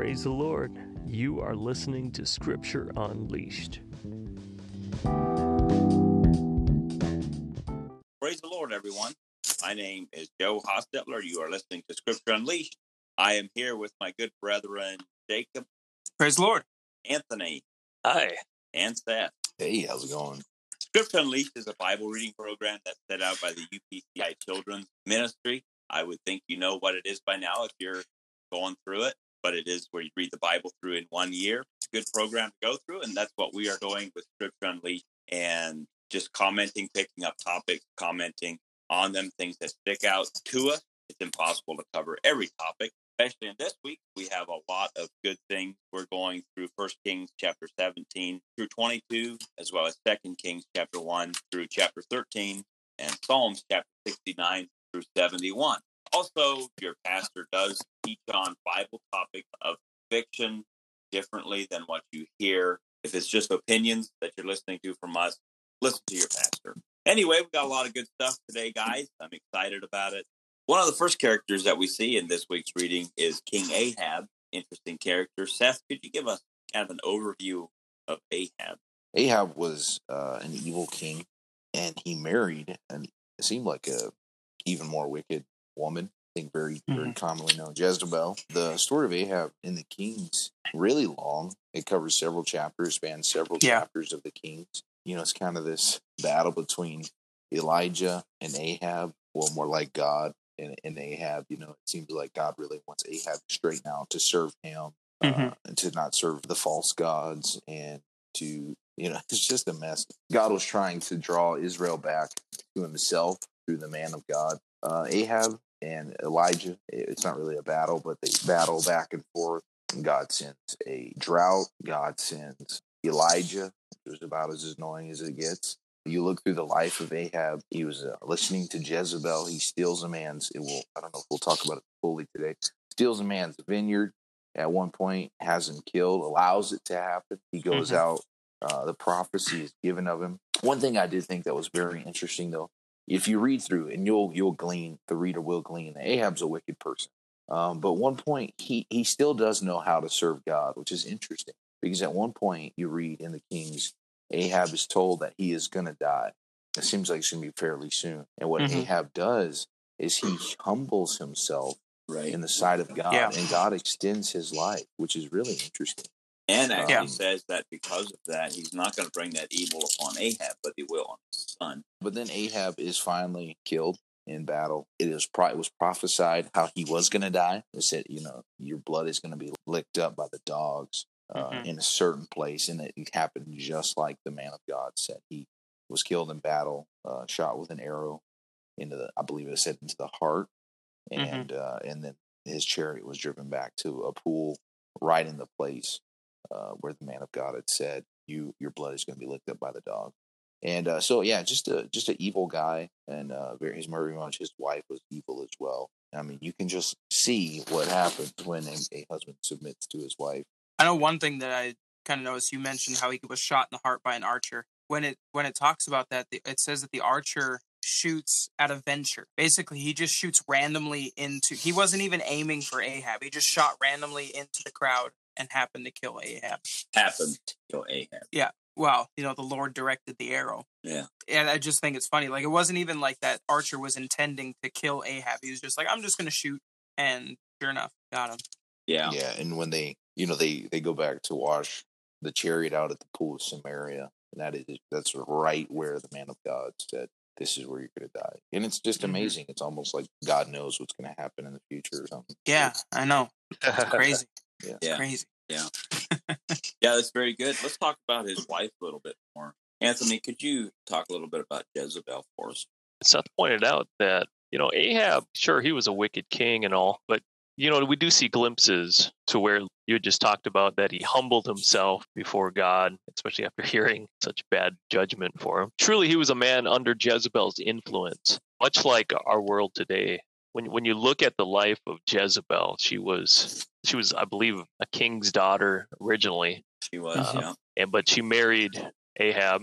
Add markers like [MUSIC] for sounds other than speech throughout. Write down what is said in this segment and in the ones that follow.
Praise the Lord. You are listening to Scripture Unleashed. Praise the Lord, everyone. My name is Joe Hostetler. You are listening to Scripture Unleashed. I am here with my good brethren, Jacob, Praise the Lord. Anthony, Hi. and Seth. Hey, how's it going? Scripture Unleashed is a Bible reading program that's set out by the UPCI Children's Ministry. I would think you know what it is by now if you're going through it, but it is where you read the Bible through in one year. It's a good program to go through, and that's what we are doing with Scripture Unleashed and just commenting, picking up topics, commenting on them, things that stick out to us. It's impossible to cover every topic, especially in this week. We have a lot of good things. We're going through First Kings chapter 17 through 22, as well as Second Kings chapter 1 through chapter 13, and Psalms chapter 69 through 71. Also, your pastor does teach on Bible topics of fiction differently than what you hear. If it's just opinions that you're listening to from us, listen to your pastor. Anyway, we got a lot of good stuff today, guys. I'm excited about it. One of the first characters that we see in this week's reading is King Ahab. Interesting character. Seth, could you give us kind of an overview of Ahab? Ahab was uh, an evil king, and he married, and it seemed like a even more wicked woman. I think very, very commonly known, Jezebel. The story of Ahab in the Kings really long. It covers several chapters, spans several Yeah. chapters of the Kings. You know, it's kind of this battle between Elijah and Ahab, well, more like God and, and Ahab. You know, it seems like God really wants Ahab straight now to serve him, uh, Mhm. and to not serve the false gods, and to you know, [LAUGHS] it's just a mess. God was trying to draw Israel back to Himself through the man of God, uh, Ahab and Elijah. It's not really a battle, but they battle back and forth. And God sends a drought. God sends Elijah, which is about as annoying as it gets. You look through the life of Ahab. He was uh, listening to Jezebel. He steals a man's. It will. I don't know if we'll talk about it fully today. Steals a man's vineyard. At one point, has him killed. Allows it to happen. He goes Mhm. out. Uh, the prophecy is given of him. One thing I did think that was very interesting, though, if you read through and you'll you'll glean, the reader will glean. that Ahab's a wicked person. Um, but one point, he he still does know how to serve God, which is interesting because at one point you read in the Kings, Ahab is told that he is going to die. It seems like it's going to be fairly soon. And what Mhm. Ahab does is he humbles himself Right. in the sight of God, Yeah. and God extends his life, which is really interesting. And actually Yeah. says that because of that, he's not going to bring that evil upon Ahab, but he will on his son. But then Ahab is finally killed in battle. It is pro- it was prophesied how he was going to die. It said, you know, your blood is going to be licked up by the dogs uh, Mhm. in a certain place, and it happened just like the man of God said. He was killed in battle, uh, shot with an arrow into the, I believe it said into the heart, Mhm. and uh, and then his chariot was driven back to a pool right in the place uh, where the man of God had said, "You, your blood is going to be licked up by the dog." And uh, so, yeah, just a just an evil guy, and uh, his very much his wife was evil as well. I mean, you can just see what happens when a, a husband submits to his wife. I know one thing that I kind of noticed. You mentioned how he was shot in the heart by an archer. When it when it talks about that, it says that the archer shoots at a venture. Basically, he just shoots randomly into. He wasn't even aiming for Ahab. He just shot randomly into the crowd and happened to kill Ahab. Happened to kill Ahab. Yeah. Well, you know, the Lord directed the arrow. Yeah. And I just think it's funny. Like it wasn't even like that archer was intending to kill Ahab. He was just like, I'm just gonna shoot, and sure enough, got him. Yeah. Yeah, and when they, you know, they they go back to wash the chariot out at the pool of Samaria, and that is that's right where the man of God said, "This is where you're going to die." And it's just Mhm. amazing. It's almost like God knows what's going to happen in the future or something. Yeah, I know. It's crazy. Yeah. Yeah. Crazy. Yeah, that's very good. Let's talk about his wife a little bit more. Anthony, could you talk a little bit about Jezebel for us? Seth pointed out that, you know, Ahab, sure, he was a wicked king and all, but, you know, we do see glimpses to where you had just talked about that he humbled himself before God, especially after [LAUGHS] hearing such bad judgment for him. Truly, he was a man under Jezebel's influence, much like our world today. When, when you look at the life of Jezebel, she was she was, I believe, a king's daughter originally, She was, Uh, yeah. and but she married Ahab.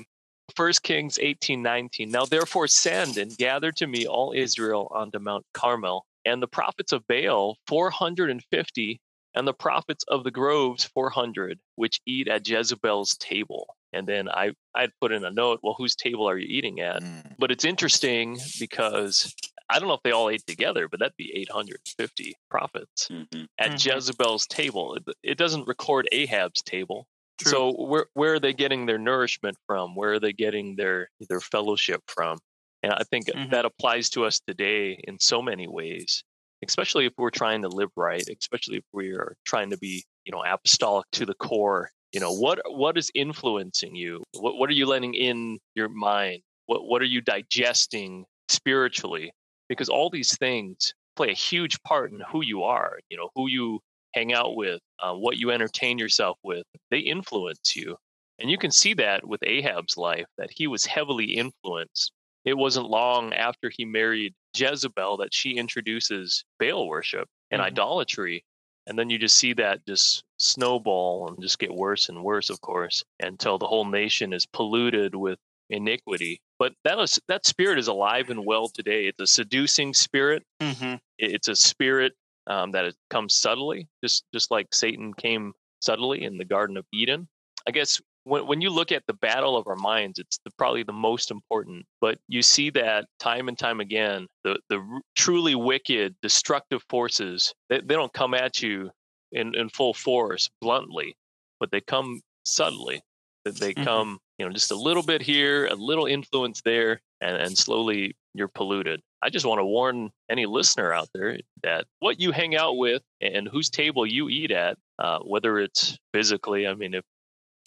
First Kings eighteen nineteen. Now therefore send and gather to me all Israel onto Mount Carmel, and the prophets of Baal four hundred and fifty, and the prophets of the groves 400 which eat at jezebel's table and then i i'd put in a note well whose table are you eating at Mm. but it's interesting because i don't know if they all ate together but that'd be 850 prophets hmm at Mhm. jezebel's table it, it doesn't record ahab's table True. so where where are they getting their nourishment from where are they getting their their fellowship from and i think Mhm. that applies to us today in so many ways especially if we're trying to live right especially if we are trying to be you know apostolic to the core you know what what is influencing you what what are you letting in your mind what what are you digesting spiritually because all these things play a huge part in who you are you know who you hang out with uh, what you entertain yourself with they influence you and you can see that with ahab's life that he was heavily influenced it wasn't long after he married Jezebel that she introduces Baal worship and Mhm. idolatry. And then you just see that just snowball and just get worse and worse, of course, until the whole nation is polluted with iniquity. But that is, that spirit is alive and well today. It's a seducing spirit. hmm It's a spirit um, that comes subtly, just just like Satan came subtly in the Garden of Eden. I guess when when you look at the battle of our minds, it's the, probably the most important. But you see that time and time again, the the truly wicked, destructive forces they, they don't come at you in, in full force, bluntly, but they come subtly. That they Mhm. come, you know, just a little bit here, a little influence there, and, and slowly you're polluted. I just want to warn any listener out there that what you hang out with and whose table you eat at, uh, whether it's physically, I mean, if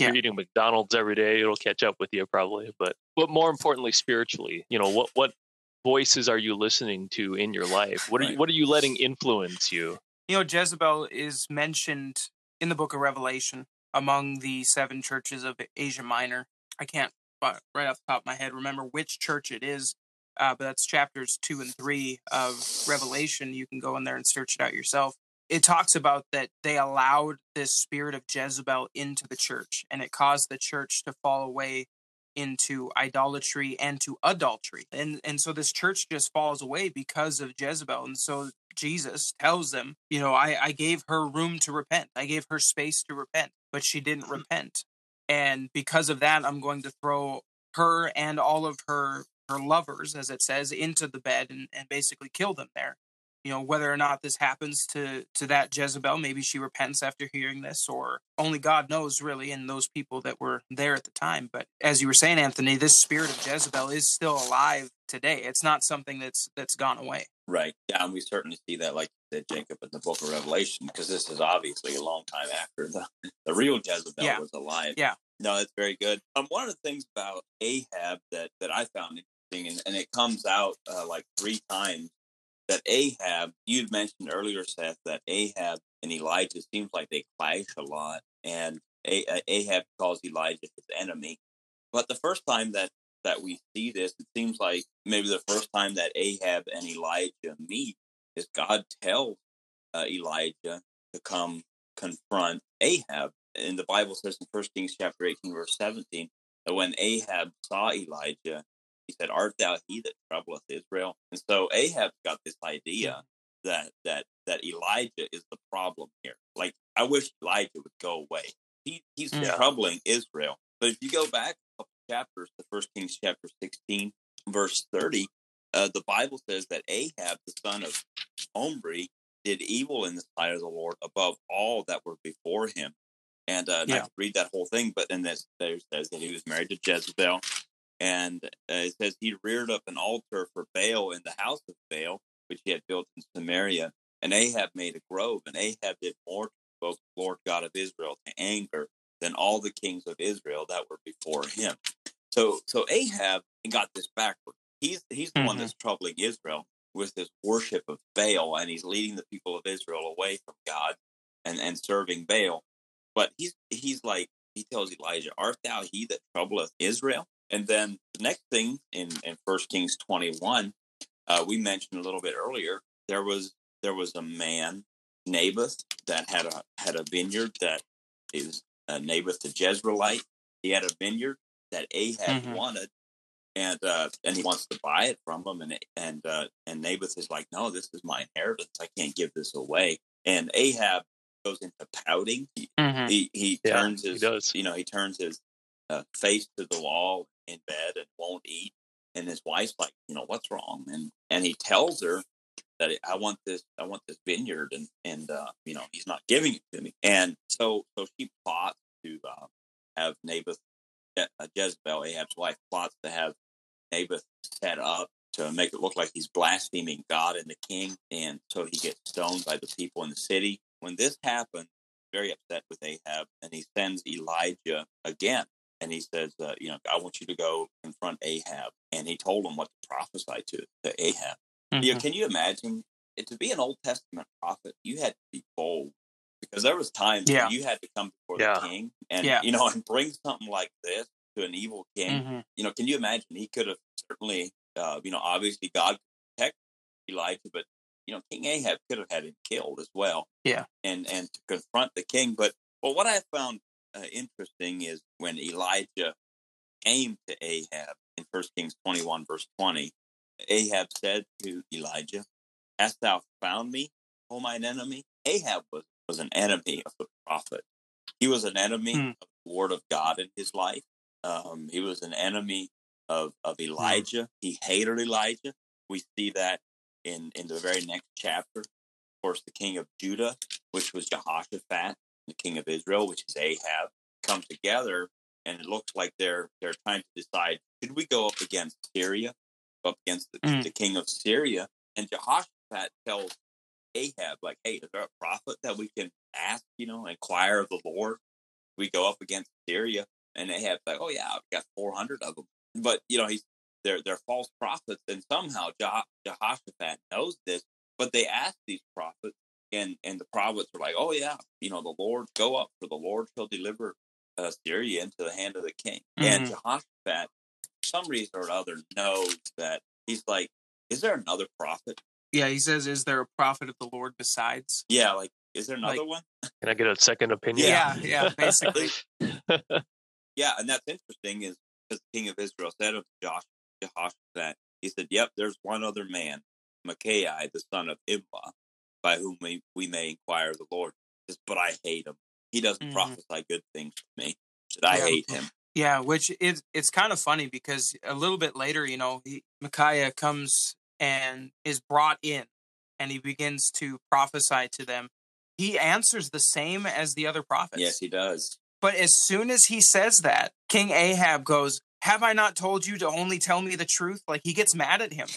Yeah. you're eating McDonald's every day, it'll catch up with you probably. But but more importantly, spiritually, you know, what what voices are you listening to in your life? What are you, what are you letting influence you? You know, Jezebel is mentioned in the book of Revelation among the seven churches of Asia Minor. I can't, right off the top of my head, remember which church it is, uh, but that's chapters two and three of Revelation. You can go in there and search it out yourself. It talks about that they allowed this spirit of Jezebel into the church, and it caused the church to fall away into idolatry and to adultery. And and so this church just falls away because of Jezebel. And so Jesus tells them, you know, I, I gave her room to repent. I gave her space to repent, but she didn't mm-hmm. repent. And because of that, I'm going to throw her and all of her her lovers, as it says, into the bed and, and basically kill them there. You know, whether or not this happens to to that Jezebel, maybe she repents after hearing this, or only God knows really, and those people that were there at the time. But as you were saying, Anthony, this spirit of Jezebel is still alive today. It's not something that's that's gone away. Right. Yeah, and we certainly see that, like you said, Jacob, in the book of Revelation, because this is obviously a long time after the, [LAUGHS] the real Jezebel Yeah. was alive. Yeah. No, that's very good. Um, one of the things about Ahab that, that I found interesting, and, and it comes out uh, like three times, that Ahab, you'd mentioned earlier, Seth, that Ahab and Elijah seems like they clash a lot, and uh, Ahab calls Elijah his enemy. But the first time that that we see this, it seems like maybe the first time that Ahab and Elijah meet is God tells uh, Elijah to come confront Ahab. And the Bible says in 1 Kings chapter 18, verse 17, that when Ahab saw Elijah, he said, Art thou he that troubleth Israel? And so Ahab got this idea that that that Elijah is the problem here. Like I wish Elijah would go away. He he's Yeah. troubling Israel. But if you go back a couple chapters to First Kings chapter 16, verse 30, uh, the Bible says that Ahab, the son of Omri, did evil in the sight of the Lord above all that were before him. And uh, and I could read that whole thing, but then this there says that he was married to Jezebel, and uh, it says he reared up an altar for Baal in the house of Baal, which he had built in Samaria. And Ahab made a grove, and Ahab did more to provoke the Lord God of Israel to anger than all the kings of Israel that were before him. So, so Ahab got this backward. He's he's the one Mhm. that's troubling Israel with this worship of Baal, and he's leading the people of Israel away from God and and serving Baal. But he's he's like he tells Elijah, "Art thou he that troubleth Israel?" And then the next thing in in First Kings twenty one, uh, we mentioned a little bit earlier. There was there was a man Naboth that had a had a vineyard that is uh, Naboth the Jezreelite. He had a vineyard that Ahab Mhm. wanted, and uh, and he wants to buy it from him. And and uh, and Naboth is like, no, this is my inheritance. I can't give this away. And Ahab goes into pouting. He Mhm. he, he Yeah, turns he his does. you know he turns his uh, face to the wall in bed and won't eat. And his wife's like, you know, what's wrong? And and he tells her that I want this I want this vineyard and and uh, you know he's not giving it to me. And so so she plots to uh, have Naboth uh, Jezebel Ahab's wife plots to have Naboth set up to make it look like he's blaspheming God and the king, and so he gets stoned by the people in the city. When this happens, very upset with Ahab, and he sends Elijah again, and he says, uh, "You know, I want you to go confront Ahab." And he told him what to prophesy to to Ahab. You know, can you imagine it, to be an Old Testament prophet? You had to be bold because there was times Yeah. you had to come before Yeah. the king and Yeah. you know [LAUGHS] and bring something like this to an evil king Mhm. you know, can you imagine? He could have certainly, uh, you know, obviously God could protect Elijah, but you know, King Ahab could have had him killed as well. Yeah. and and to confront the king. But well, what I found uh, interesting is when Elijah came to Ahab in First Kings twenty one verse twenty, Ahab said to Elijah, "Hast thou found me, O mine enemy?" Ahab was was an enemy of the prophet. He was an enemy Hmm. of the word of God in his life. Um, he was an enemy of, of Elijah. He hated Elijah. We see that in, in the very next chapter. Of course, the king of Judah, which was Jehoshaphat, the king of Israel, which is Ahab, come together, and it looks like they're they're trying to decide: should we go up against Syria, up against the, Mm. the king of Syria? And Jehoshaphat tells Ahab, like, "Hey, is there a prophet that we can ask? You know, inquire of the Lord? We go up against Syria." And Ahab's like, "Oh yeah, I've got four hundred of them." But you know, he's they're they're false prophets, and somehow Jeho- Jehoshaphat knows this. But they ask these prophets, and and the prophets are like, "Oh yeah, you know, the Lord go up, for the Lord shall deliver uh, Syria into the hand of the king." And Jehoshaphat, for some reason or other, knows that he's like, "Is there another prophet?" Yeah, he says, "Is there a prophet of the Lord besides?" Yeah, like, is there another Like- one? Can I get a second [LAUGHS] opinion? Yeah, yeah, basically. [LAUGHS] Yeah, and that's interesting is because the king of Israel said of Josh, Jehoshaphat, he said, Yep, there's one other man, Micaiah, the son of Imlah, by whom we, we may inquire the Lord. Says, but I hate him. He doesn't Mhm. prophesy good things to me. [LAUGHS] Said, I Yeah. hate him. Yeah, which is it's kind of funny because a little bit later, you know, he, Micaiah comes and is brought in, and he begins to prophesy to them. He answers the same as the other prophets. Yes, he does. But as soon as he says that, King Ahab goes, "Have I not told you to only tell me the truth?" Like he gets mad at him,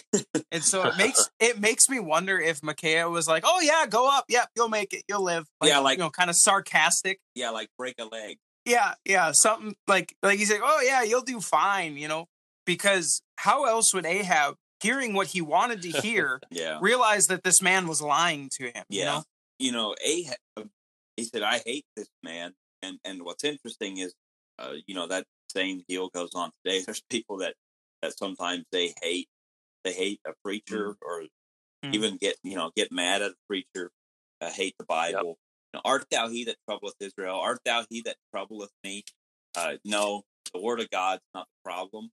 and so it makes [LAUGHS] it makes me wonder if Micaiah was like, "Oh yeah, go up, yep, you'll make it, you'll live." Yeah, like- you know, kind of sarcastic. Yeah, like break a leg. Yeah, yeah, something like like he's like, "Oh yeah, you'll do fine," you know, because how else would Ahab, hearing what he wanted to hear, [LAUGHS] Yeah. realize that this man was lying to him? You Yeah. know? You know, Ahab, he said, I hate this man. And and what's interesting is, uh, you know, that same deal goes on today. [LAUGHS] There's people that, that sometimes they hate, they hate a preacher or Mm. even get, you know, get mad at a preacher, uh, hate the Bible. Know, Art thou he that troubleth Israel? Art thou he that troubleth me? Uh, no, the word of God's not the problem.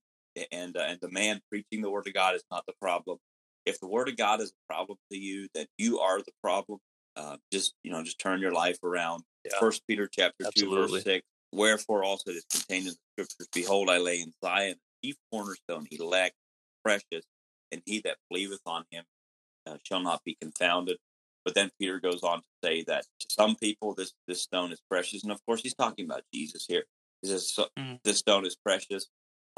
And, uh, and the man preaching the word of God is not the problem. If the word of God is a problem to you, then you are the problem uh, just you know just turn your life around Yeah. first peter chapter 2 verse 6 wherefore also it is contained in the scriptures behold i lay in zion a chief cornerstone elect precious and he that believeth on him uh, shall not be confounded but then peter goes on to say that to some people this this stone is precious and of course he's talking about jesus here he says so, Mhm. this stone is precious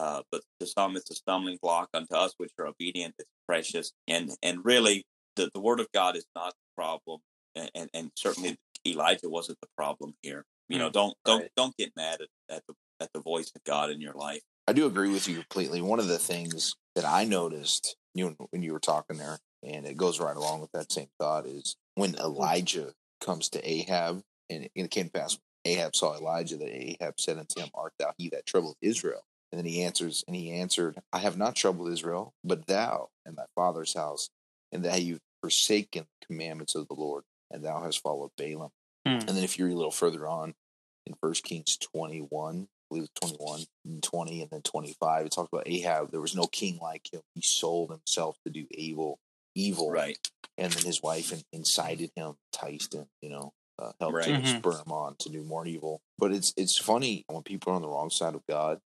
uh, but to some it's a stumbling block unto us which are obedient it's precious and and really the, the word of god is not the problem and, and, and certainly Elijah wasn't the problem here. You know, don't don't Right. don't get mad at, at the at the voice of God in your life. I do agree with you completely. One of the things that I noticed you when you were talking there, and it goes right along with that same thought, is when mm. Elijah comes to Ahab, and it came to pass Ahab saw Elijah that Ahab said unto him, "Art thou he that troubled Israel?" And then he answers, and he answered, "I have not troubled Israel, but thou and thy father's house, and that you've forsaken the commandments of the Lord, and thou hast followed Baalim." Hmm. And then if you read a little further on in First Kings twenty-one, I believe it's 21, and 20, and then 25. It talks about Ahab. There was no king like him. He sold himself to do evil, evil. Right. And then his wife in, incited him, enticed him, you know. uh, help Right. to Mhm. spur him on to do more evil. But it's it's funny when people are on the wrong side of God,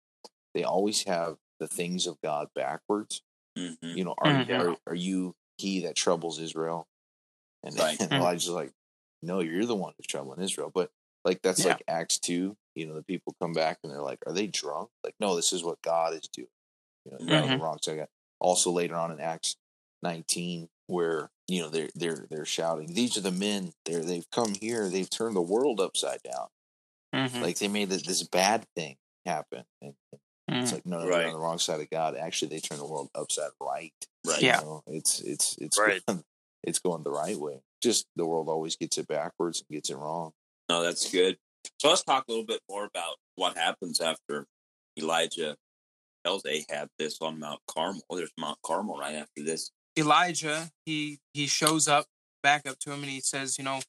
they always have the things of God backwards. Mhm. You know, are Mhm. are, are you he that troubles Israel? And, Right. and [LAUGHS] Mhm. Elijah's like, no, you're the one who's troubling Israel. But like that's Yeah. like Acts two. You know, the people come back and they're like, are they drunk? Like, no, this is what God is doing. You know, the wrong side. Also, later on in Acts 19 where you know they're they're they're shouting these are the men they're they've come here they've turned the world upside down Mhm. like they made this bad thing happen and, and it's Mhm. like no no Right. on the wrong side of god actually they turned the world upside right Right. Yeah. you know? it's it's it's [LAUGHS] Right. Going, it's going the right way just the world always gets it backwards and gets it wrong No, that's good. So let's talk a little bit more about what happens after Elijah tells Ahab this on Mount Carmel. Oh, there's Mount Carmel right after this. Elijah, he he shows up back up to him and he says, you know,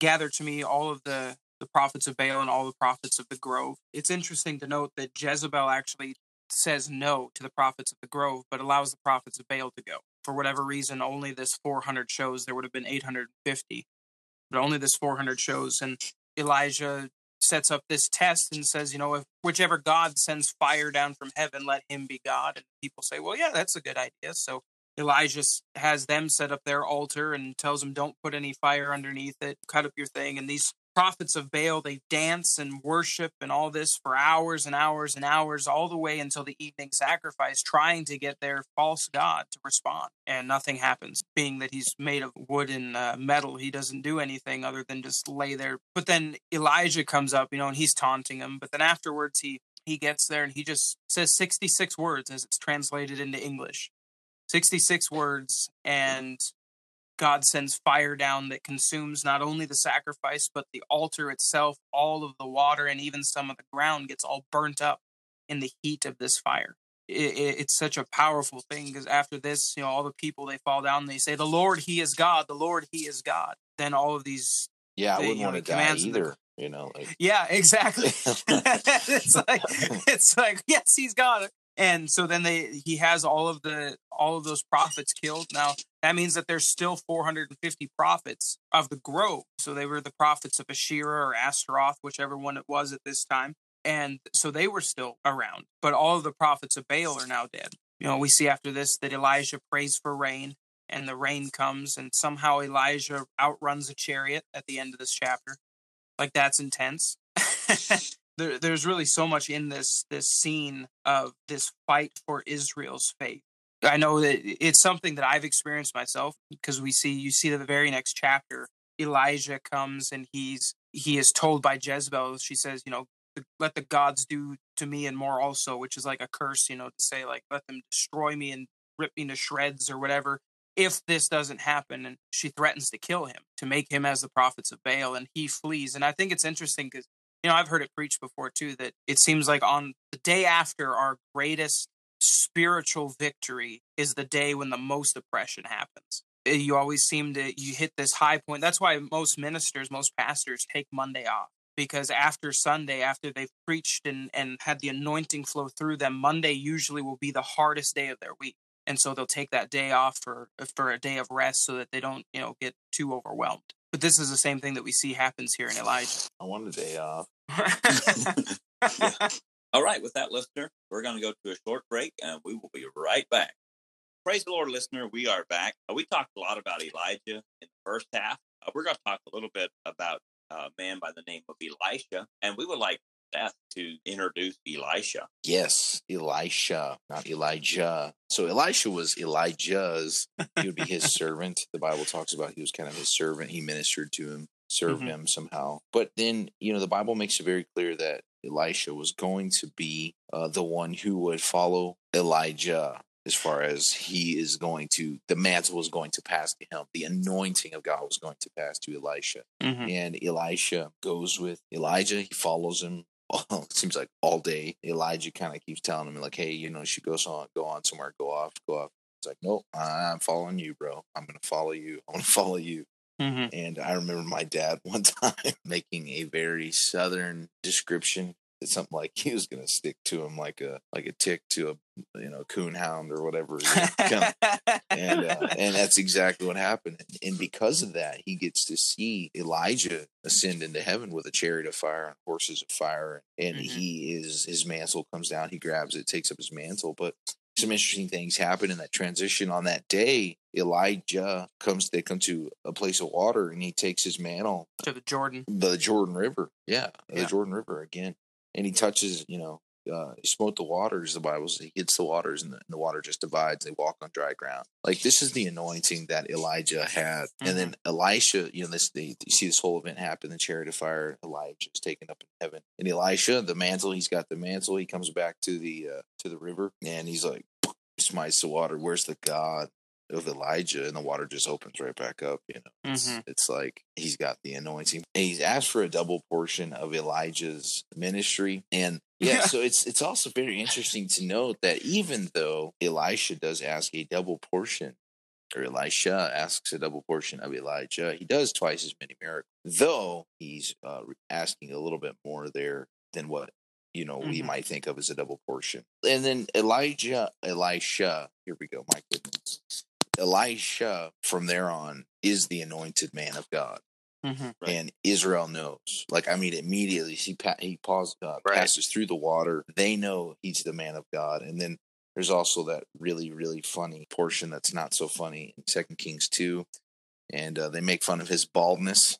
gather to me all of the the prophets of Baal and all the prophets of the grove. It's interesting to note that Jezebel actually says no to the prophets of the grove, but allows the prophets of Baal to go. For whatever reason, only this 400 shows. There would have been 850, but only this 400 shows. And Elijah sets up this test and says, you know, if whichever God sends fire down from heaven, let him be God. And people say, well, yeah, that's a good idea. So Elijah has them set up their altar and tells them, don't put any fire underneath it, cut up your thing. And these prophets of Baal, they dance and worship and all this for hours and hours and hours, all the way until the evening sacrifice, trying to get their false god to respond. And nothing happens. Being that he's made of wood and uh, metal, he doesn't do anything other than just lay there. But then Elijah comes up, you know, and he's taunting him. But then afterwards, he he gets there and he just says 66 words as it's translated into English. 66 words and God sends fire down that consumes not only the sacrifice but the altar itself all of the water and even some of the ground gets all burnt up in the heat of this fire it, it, it's such a powerful thing because after this you know all the people they fall down they say the lord he is god the lord he is god then all of these yeah i wouldn't want to die them either you know like yeah, exactly. [LAUGHS] [LAUGHS] it's like it's like yes, he's it. And so then they he has all of the all of those prophets killed. Now that means that there's still 450 prophets of the grove. So they were the prophets of Asherah or Astaroth, whichever one it was at this time. And so they were still around. But all of the prophets of Baal are now dead. You know, we see after this that Elijah prays for rain and the rain comes and somehow Elijah outruns a chariot at the end of this chapter. Like that's intense. [LAUGHS] there, there's really so much in this this scene of this fight for Israel's faith. I know that it's something that I've experienced myself because we see you see the very next chapter. Elijah comes and he's he is told by Jezebel. She says, you know, let the gods do to me and more also, which is like a curse, you know, to say like let them destroy me and rip me to shreds or whatever if this doesn't happen and she threatens to kill him to make him as the prophets of baal and he flees and i think it's interesting because you know i've heard it preached before too that it seems like on the day after our greatest spiritual victory is the day when the most oppression happens. Uh, you always seem to you hit this high point. That's why most ministers most pastors take monday off because after sunday after they've preached and and had the anointing flow through them monday usually will be the hardest day of their week. And so they'll take that day off for for a day of rest so that they don't you know get too overwhelmed but this is the same thing that we see happens here in elijah i want a [LAUGHS] day off [LAUGHS] All right, with that, listener, we're going to go to a short break and we will be right back. Praise the Lord, listener. We are back. Uh, we talked a lot about Elijah in the first half. Uh, we're going to talk a little bit about a man by the name of Elisha, and we would like Seth to introduce Elisha. Yes, Elisha, not Elijah. So Elisha was Elijah's. He would be his [LAUGHS] servant. The Bible talks about he was kind of his servant. He ministered to him, served Mhm. him somehow. But then, you know, the Bible makes it very clear that Elisha was going to be uh, the one who would follow Elijah as far as he is going to, the mantle was going to pass to him. The anointing of God was going to pass to Elisha Mhm. and Elisha goes with Elijah. He follows him. It [LAUGHS] seems like all day. Elijah kind of keeps telling him like, "Hey, you know, you should go on, go on somewhere, go off, go off." It's like, "Nope, I'm following you, bro. I'm gonna follow you. I'm gonna [LAUGHS] follow you." Mhm. And I remember my dad [LAUGHS] one time making a very southern description it's something like [LAUGHS] he was gonna stick to him like a like a tick to a you know coon hound or whatever. And uh, [LAUGHS] and that's exactly what happened. And because of that, he gets to see Elijah ascend into heaven with a chariot of fire and horses of fire. And Mhm. he is his mantle comes down. He grabs it, takes up his mantle. But some interesting things happen in that transition. On that day, Elijah comes. They come to a place of water, and he takes his mantle to the Jordan. the Jordan River. Yeah, the Jordan River again. And he touches, you know, uh, he smote the waters. The Bible says he hits the waters, and the, and the water just divides. They walk on dry ground. Like this is the anointing that Elijah had, and then Elisha. You know, this they, you see this whole event happen. The chariot of fire. Elijah is taken up in heaven, and Elisha, the mantle. He's got the mantle. He comes back to the uh, to the river, and he's like, [SNIFFS] smites the water. Where's the God? Of Elijah, and the water just opens right back up. You know, it's, Mhm. it's like he's got the anointing. And he's asked for a double portion of Elijah's ministry, and yeah, Yeah. so it's it's also very interesting to note that even though Elisha does ask a double portion, or Elisha asks a double portion of Elijah, he does twice as many miracles. Though he's uh, asking a little bit more there than what you know we Mhm. might think of as a double portion. And then Elijah, Elisha, here we go. My goodness. Elisha, from there on, is the anointed man of God, Mhm. Right. and Israel knows. Like, I mean, immediately he pa- he pause, uh, Right. passes through the water. They know he's the man of God, and then there's also that really really funny portion that's not so funny in Second Kings two, and uh, they make fun of his baldness.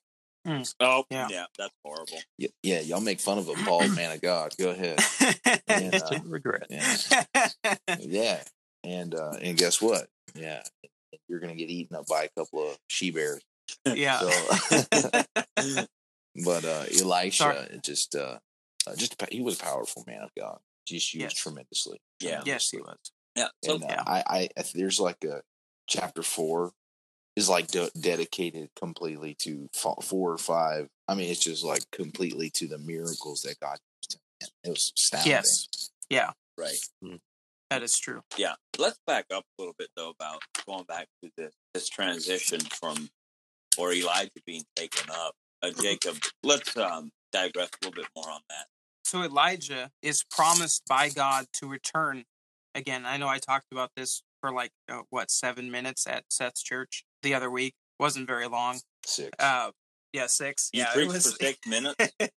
Oh, Yeah. yeah. that's horrible. Yeah, yeah, y'all make fun of a bald man of God. Go ahead. [LAUGHS] And, uh, regret. yeah. [LAUGHS] Yeah, and uh, and guess what? Yeah, you're gonna get eaten up by a couple of she bears. [LAUGHS] yeah. So, [LAUGHS] [LAUGHS] but uh, Elisha Sorry. just uh, uh, just he was a powerful man of God, just used Yes. tremendously. Yeah. yes, he was. Yeah. So And uh, Yeah. I, I, I there's like a chapter four is like de- dedicated completely to four or five. I mean, it's just like completely to the miracles that God. It was astounding. Yes. Yeah, right. That is true. Yeah. Let's back up a little bit though about going back to this this transition from or Elijah being taken up. Uh, Jacob, let's um digress a little bit more on that. So Elijah is promised by God to return. Again, I know I talked about this for like uh, what seven minutes at Seth's church the other week. wasn't very long. Six. Uh, yeah, six. You yeah, it preached was. for six [LAUGHS] minutes. that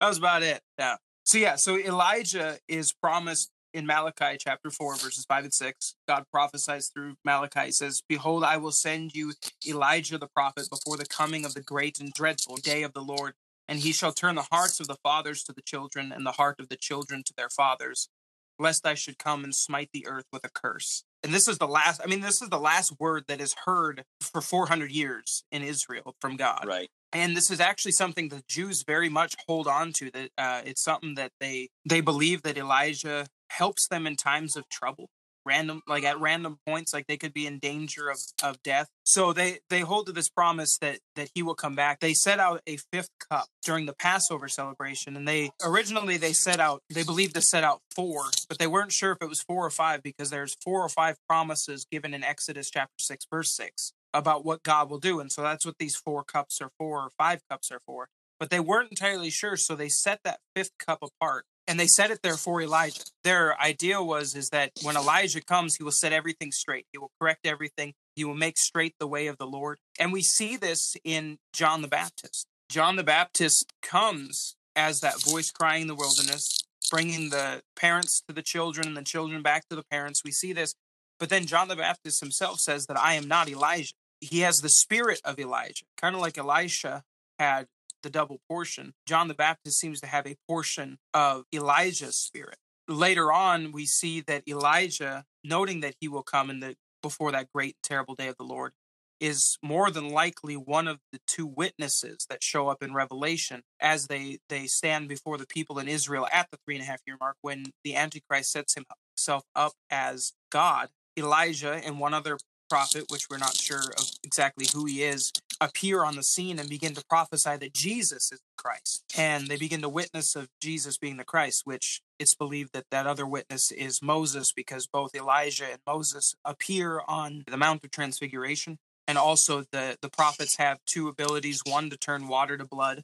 was about it. Yeah. So yeah, so Elijah is promised in Malachi chapter four, verses five and six. God prophesies through Malachi. He says, "Behold, I will send you Elijah the prophet before the coming of the great and dreadful day of the Lord, and he shall turn the hearts of the fathers to the children, and the heart of the children to their fathers, lest I should come and smite the earth with a curse." And this is the last. I mean, this is the last word that is heard for 400 years in Israel from God right. And this is actually something the Jews very much hold on to. That uh, it's something that they they believe that Elijah helps them in times of trouble, random like at random points, like they could be in danger of, of death. So they they hold to this promise that that he will come back. They set out a fifth cup during the Passover celebration, and they originally they set out they believed to set out four, but they weren't sure if it was four or five because there's four or five promises given in Exodus chapter six verse six about what God will do. And so that's what these four cups are for, or five cups are for. But they weren't entirely sure, so they set that fifth cup apart. And they set it there for Elijah. Their idea was is that when Elijah comes, he will set everything straight. He will correct everything. He will make straight the way of the Lord. And we see this in John the Baptist. John the Baptist comes as that voice crying in the wilderness, bringing the parents to the children and the children back to the parents. We see this but then John the Baptist himself says that I am not Elijah. He has the spirit of Elijah, kind of like Elisha had the double portion. John the Baptist seems to have a portion of Elijah's spirit. Later on, we see that Elijah, noting that he will come in the before that great terrible day of the Lord, is more than likely one of the two witnesses that show up in Revelation as they they stand before the people in Israel at the three and a half year mark when the Antichrist sets himself up as God. Elijah and one other prophet, which we're not sure of exactly who he is, appear on the scene and begin to prophesy that Jesus is Christ. And they begin to witness of Jesus being the Christ, which it's believed that that other witness is Moses because both Elijah and Moses appear on the Mount of Transfiguration. And also the, the prophets have two abilities, one to turn water to blood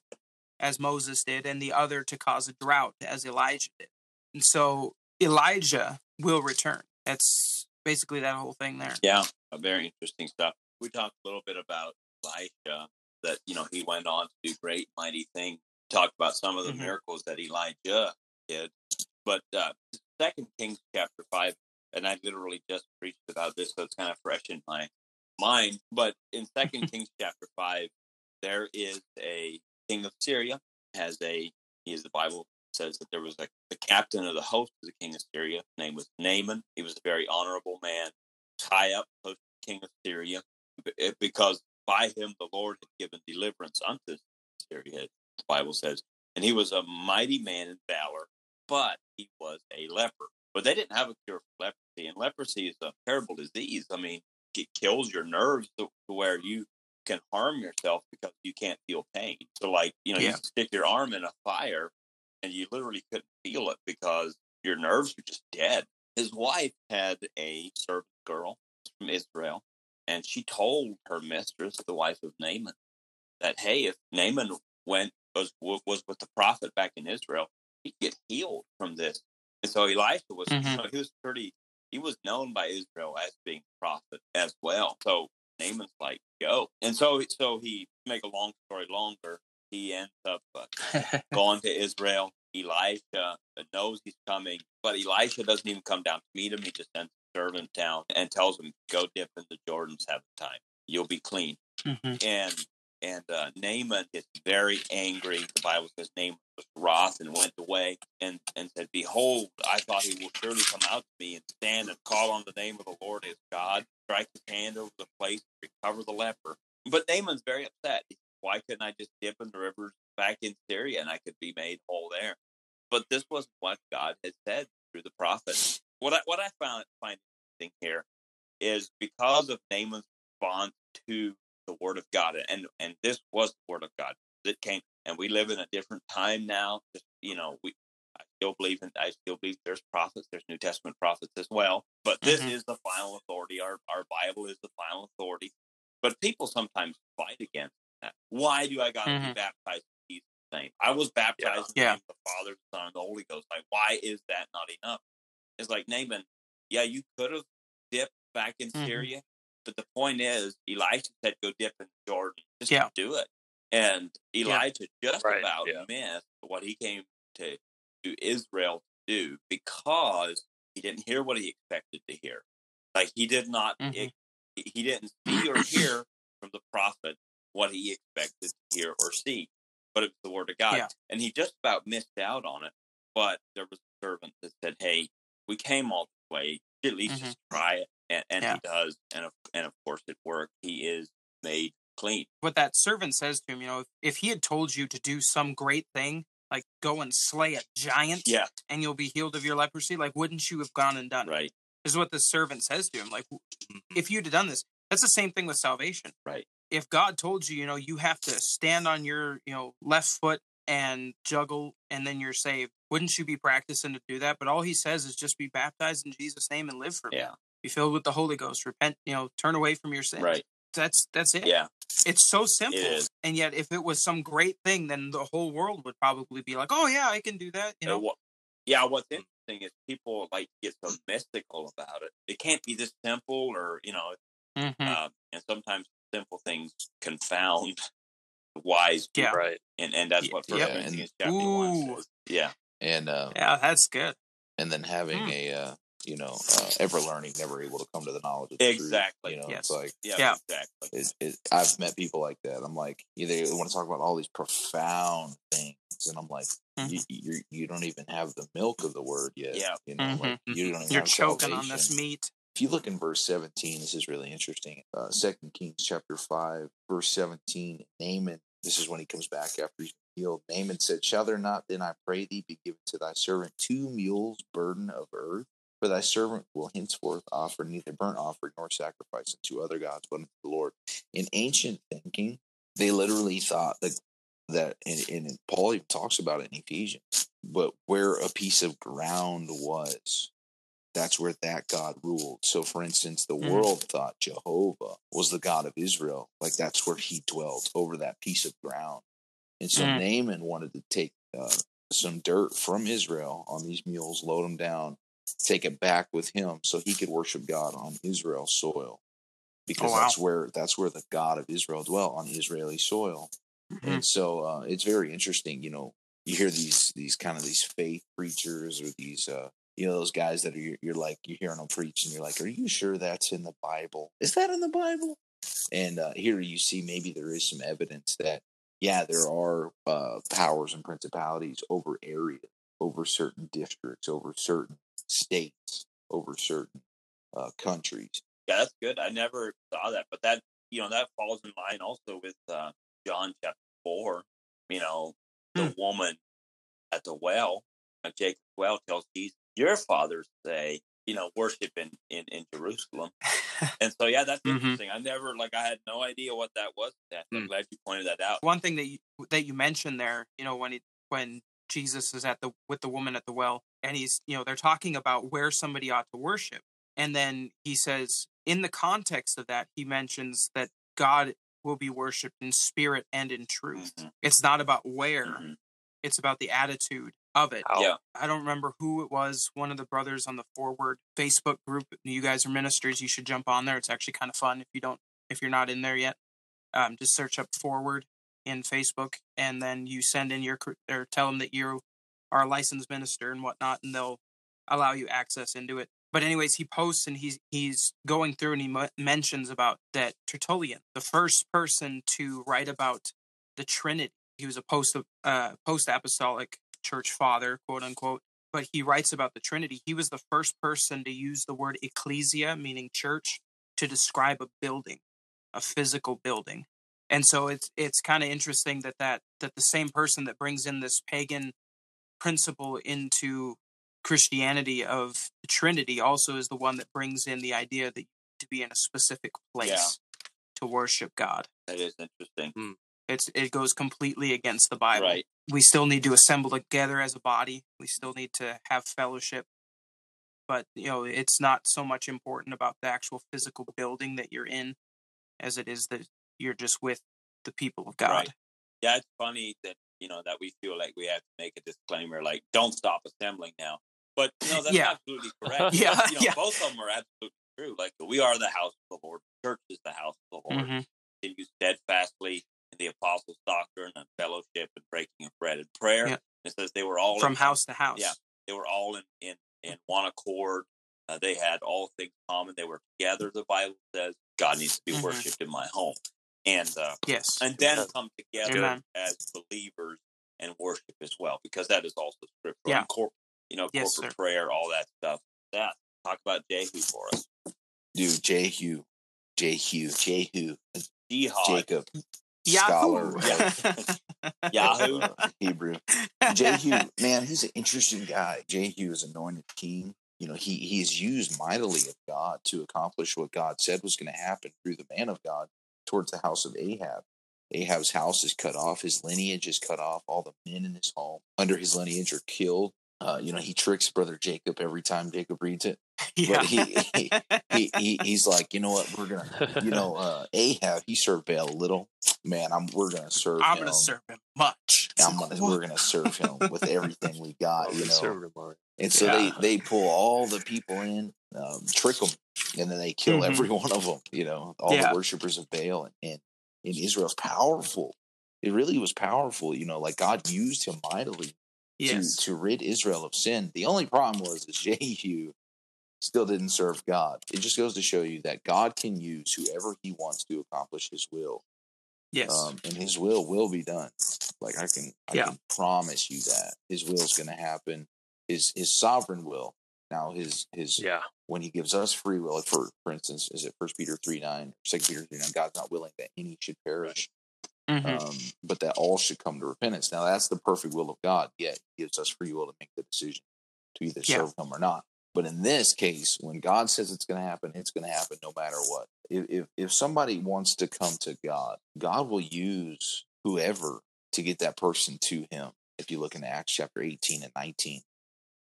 as Moses did, and the other to cause a drought as Elijah did. And so Elijah will return. That's basically that whole thing there. Yeah, very interesting stuff. We talked a little bit about Elisha, that you know he went on to do great, mighty things. Talked about some of the Mhm. miracles that Elijah did, but uh, Second Kings chapter five, and I literally just preached about this, so it's kind of fresh in my mind. But in Second [LAUGHS] Kings chapter five, there is a king of Syria has a he is the Bible says that there was a the captain of the host of the king of Syria. His name was Naaman. He was a very honorable man, high up close to the king of Syria, eh, because by him the Lord had given deliverance unto Syria. The Bible says, and he was a mighty man in valor, but he was a leper. But they didn't have a cure for leprosy, and leprosy is a terrible disease. I mean, it kills your nerves to, to where you can harm yourself because you can't feel pain. So, like, you know, Yeah. you stick your arm in a fire and you literally couldn't feel it because your nerves were just dead. His wife had a servant girl from Israel, and she told her mistress, the wife of Naaman, that hey, if Naaman went was was with the prophet back in Israel, he'd get healed from this. And so Elisha was you Mhm. know, he was pretty he was known by Israel as being a prophet as well. So Naaman's like, go. And so so he make a long story longer, he ends up uh, [LAUGHS] going to Israel. Elisha knows he's coming, but Elisha doesn't even come down to meet him. He just sends a servant down and tells him, "Go dip in the Jordan seven times. You'll be clean." Mhm. And and uh, Naaman gets very angry. The Bible says Naaman was wroth and went away and and said, "Behold, I thought he will surely come out to me and stand and call on the name of the Lord his God, strike his hand over the place, recover the leper." But Naaman's very upset. He says, Why couldn't I just dip in the rivers back in Syria and I could be made whole there? But this was what God had said through the prophet. What I what I found find interesting here is because of Naaman's response to the word of God, and and this was the word of God that came, and we live in a different time now. Just you know, we I still believe in I still believe there's prophets, there's New Testament prophets as well, but this Mhm. is the final authority. Our our Bible is the final authority. But people sometimes fight against. Why do I got to be Mhm. baptized in Jesus' name? I was baptized in the Yeah. name of the Father, the Son, and the Holy Ghost. Like, why is that not enough? It's like Naaman. Yeah, you could have dipped back in Mhm. Syria, but the point is, Elijah said, "Go dip in Jordan. Just Yeah. do it." And Elijah just Right, about yeah. missed what he came to to Israel to do because he didn't hear what he expected to hear. Like he did not, Mhm. he he didn't see or [COUGHS] hear from the prophet what he expected to hear or see, but it was the word of God, Yeah. and he just about missed out on it. But there was a servant that said, "Hey, we came all this way. At least mm-hmm. just try it," and, and Yeah. he does, and of, and of course it worked. He is made clean. what that servant says to him, you know, if, if he had told you to do some great thing, like go and slay a giant, Yeah, and you'll be healed of your leprosy, like wouldn't you have gone and done it? right, is what the servant says to him. Like, mm-hmm. if you'd have done this, that's the same thing with salvation. Right. If God told you, you know, you have to stand on your, you know, left foot and juggle, and then you're saved, wouldn't you be practicing to do that? But all he says is just be baptized in Jesus' name and live for me. Yeah. Be filled with the Holy Ghost. Repent, you know, turn away from your sins. right, That's that's it. yeah, It's so simple. And yet, if it was some great thing, then the whole world would probably be like, "Oh yeah, I can do that." You know? what- yeah, what's interesting is people like get so mystical about it. It can't be this simple, or you know, Mhm. um, and sometimes simple things confound the wise people, Yeah. Right. and and that's what First yeah, Corinthians and- chapter one says. Yeah, and uh, yeah, that's good. and then having Hmm. a uh, you know uh, ever learning, never able to come to the knowledge of the truth, Exactly. You know, Yes. it's like yeah, Yeah. exactly. it, it, I've met people like that. I'm like, you they want to talk about all these profound things, and I'm like, you, you you don't even have the milk of the word yet. Yeah. you know, like Mhm. you don't even You're have choking on this meat. If you look in verse 17, this is really interesting. Uh, Second Kings chapter 5, verse 17, Naaman, this is when he comes back after he's healed. Naaman said, Shall there not then, I pray thee, be given to thy servant two mules burden of earth? For thy servant will henceforth offer neither burnt offering nor sacrifice unto other gods, but unto the Lord. In ancient thinking, they literally thought that that and, and Paul even talks about it in Ephesians, but where a piece of ground was, that's where that God ruled. So, for instance, the Mhm. world thought Jehovah was the God of Israel, like that's where he dwelt over that piece of ground. And so Mm. Naaman wanted to take uh, some dirt from Israel on these mules, load them down, take it back with him, so he could worship God on Israel's soil, because wow. that's where that's where the God of Israel dwelt on Israeli soil. Mhm. And so uh, it's very interesting. You know, you hear these these kind of these faith preachers or these uh, you know those guys that are you're, like you're hearing them preach and you're like, are you sure that's in the Bible? Is that in the Bible? And uh, here you see maybe there is some evidence that yeah, there are uh, powers and principalities over areas, over certain districts, over certain states, over certain uh, countries. Yeah, that's good. I never saw that, but that you know that falls in line also with uh, John chapter four. You know, the woman at the well, at Jacob's well, tells Jesus, "Your fathers say, you know, worship in in, in Jerusalem." [LAUGHS] and so, yeah, that's Mhm. interesting. I never like I had no idea what that was. That I'm Mm. glad you pointed that out. One thing that you, that you mentioned there, you know, when he, when Jesus is at the with the woman at the well, and he's, you know, they're talking about where somebody ought to worship, and then he says, in the context of that, he mentions that God will be worshipped in spirit and in truth. Mhm. It's not about where; Mhm. it's about the attitude of it. Yeah, I don't remember who it was. One of the brothers on the Forward Facebook group. You guys are ministers. You should jump on there. It's actually kind of fun if you don't if you're not in there yet. Um, just search up Forward in Facebook, and then you send in your or tell them that you are a licensed minister and whatnot, and they'll allow you access into it. But anyways, he posts and he's he's going through and he mo- mentions about that Tertullian, the first person to write about the Trinity. He was a post uh, post apostolic church father, quote unquote. But he writes about the Trinity. He was the first person to use the word ecclesia, meaning church, to describe a building, a physical building. And so it's it's kind of interesting that, that that the same person that brings in this pagan principle into Christianity of the Trinity also is the one that brings in the idea that you need to be in a specific place Yeah. to worship God. that is interesting. Hmm. It's it goes completely against the Bible. Right. We still need to assemble together as a body. We still need to have fellowship. But you know, it's not so much important about the actual physical building that you're in as it is that you're just with the people of God. Right. Yeah, it's funny that you know that we feel like we have to make a disclaimer, like "Don't stop assembling now." But no, that's Yeah. absolutely [LAUGHS] correct. Yeah, you know, yeah. both of them are absolutely true. Like we are the house of the Lord. Church is the house of the Lord. Mhm. Continue steadfastly in the apostles' doctrine and fellowship and breaking of bread and prayer. Yeah. It says they were all From in, house to house. Yeah. They were all in in, in one accord. Uh, they had all things common. They were together. The Bible says God needs to be Mhm. worshipped in my home, and uh, Yes. and then Yeah. come together Amen. as believers and worship as well, because that is also scriptural. Yeah. And corp- you know, Yes, corporate sir. prayer, all that stuff. That talk about Jehu for us. Dude, Jehu, Jehu, Jehu, Jihad. Jacob, Yahoo. scholar, Yahoo. [LAUGHS] uh, Hebrew. Jehu, man, he's an interesting guy. Jehu is anointed king. You know, he he's used mightily of God to accomplish what God said was going to happen through the man of God towards the house of Ahab. Ahab's house is cut off, his lineage is cut off, all the men in his home under his lineage are killed. Uh, you know, he tricks brother Jacob every time Jacob reads it. [LAUGHS] yeah. But he, he, he, he he's like, you know what, we're gonna you [LAUGHS] know, uh, Ahab, he served Baal a little. Man, I'm we're gonna serve I'm him. gonna serve him much. I'm gonna, we're gonna serve him with [LAUGHS] everything we got, you know. Conservative Mark. And so Yeah. they they pull all the people in, um, trick them, and then they kill Mhm. every one of them. You know, all Yeah. the worshippers of Baal, and, and and Israel's powerful. It really was powerful. You know, like God used him mightily yes. to to rid Israel of sin. The only problem was is Jehu still didn't serve God. It just goes to show you that God can use whoever He wants to accomplish His will, yes. um, and His will will be done. Like I can, I Yeah. can promise you that His will is going to happen. His His sovereign will. Now His His Yeah. when He gives us free will. For for instance, is it First Peter three nine, Second Peter three nine? God's not willing that any should perish, Mhm. um, but that all should come to repentance. Now that's the perfect will of God. Yet He gives us free will to make the decision to either Yeah. serve Him or not. But in this case, when God says it's going to happen, it's going to happen no matter what. If, if if somebody wants to come to God, God will use whoever to get that person to Him. If you look in Acts chapter eighteen and nineteen,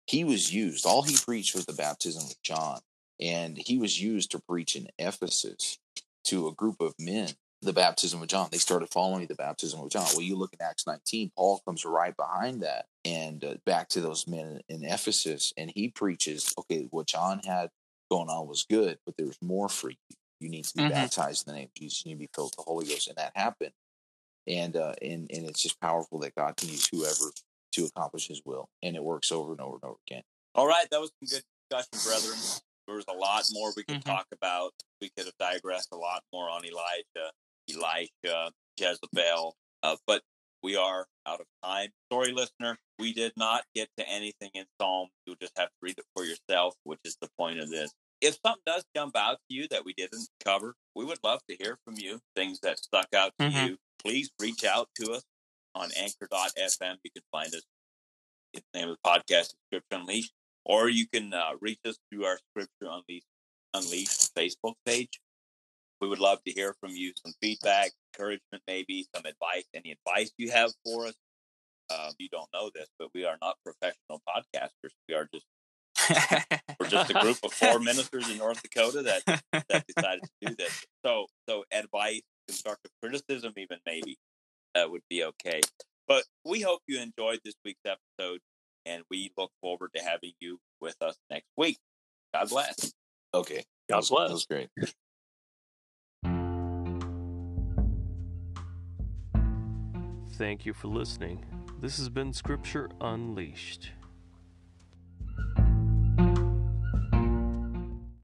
he was used. All he preached was the baptism of John, and he was used to preach in Ephesus to a group of men the baptism of John. They started following the baptism of John. Well, you look at Acts 19, Paul comes right behind that and uh, back to those men in Ephesus, and he preaches, okay, what John had going on was good, but there's more for you. You need to be Mhm. baptized in the name of Jesus. You need to be filled with the Holy Ghost, and that happened. And uh, and and it's just powerful that God can use whoever to accomplish His will, and it works over and over and over again. All right, that was some good discussion, brethren. There was a lot more we could Mhm. talk about. We could have digressed a lot more on Elijah, Elisha, Jezebel, uh, but we are out of time. Sorry, listener, we did not get to anything in Psalm. You'll just have to read it for yourself, which is the point of this. If something does jump out to you that we didn't cover, we would love to hear from you. Things that stuck out to Mhm. you, please reach out to us on anchor.fm. You can find us. The name of the podcast is Scripture Unleashed or you can uh, reach us through our Scripture Unleashed, Unleashed Facebook page. We would love to hear from you some feedback, encouragement, maybe some advice, any advice you have for us. Um, you don't know this, but we are not professional podcasters. We are just [LAUGHS] we're just a group of four ministers in North Dakota that that decided to do this. [LAUGHS] So so advice, constructive criticism, even maybe that would be okay. But we hope you enjoyed this week's episode, and we look forward to having you with us next week. God bless. Okay, God bless. That was great. Thank you for listening. This has been Scripture Unleashed.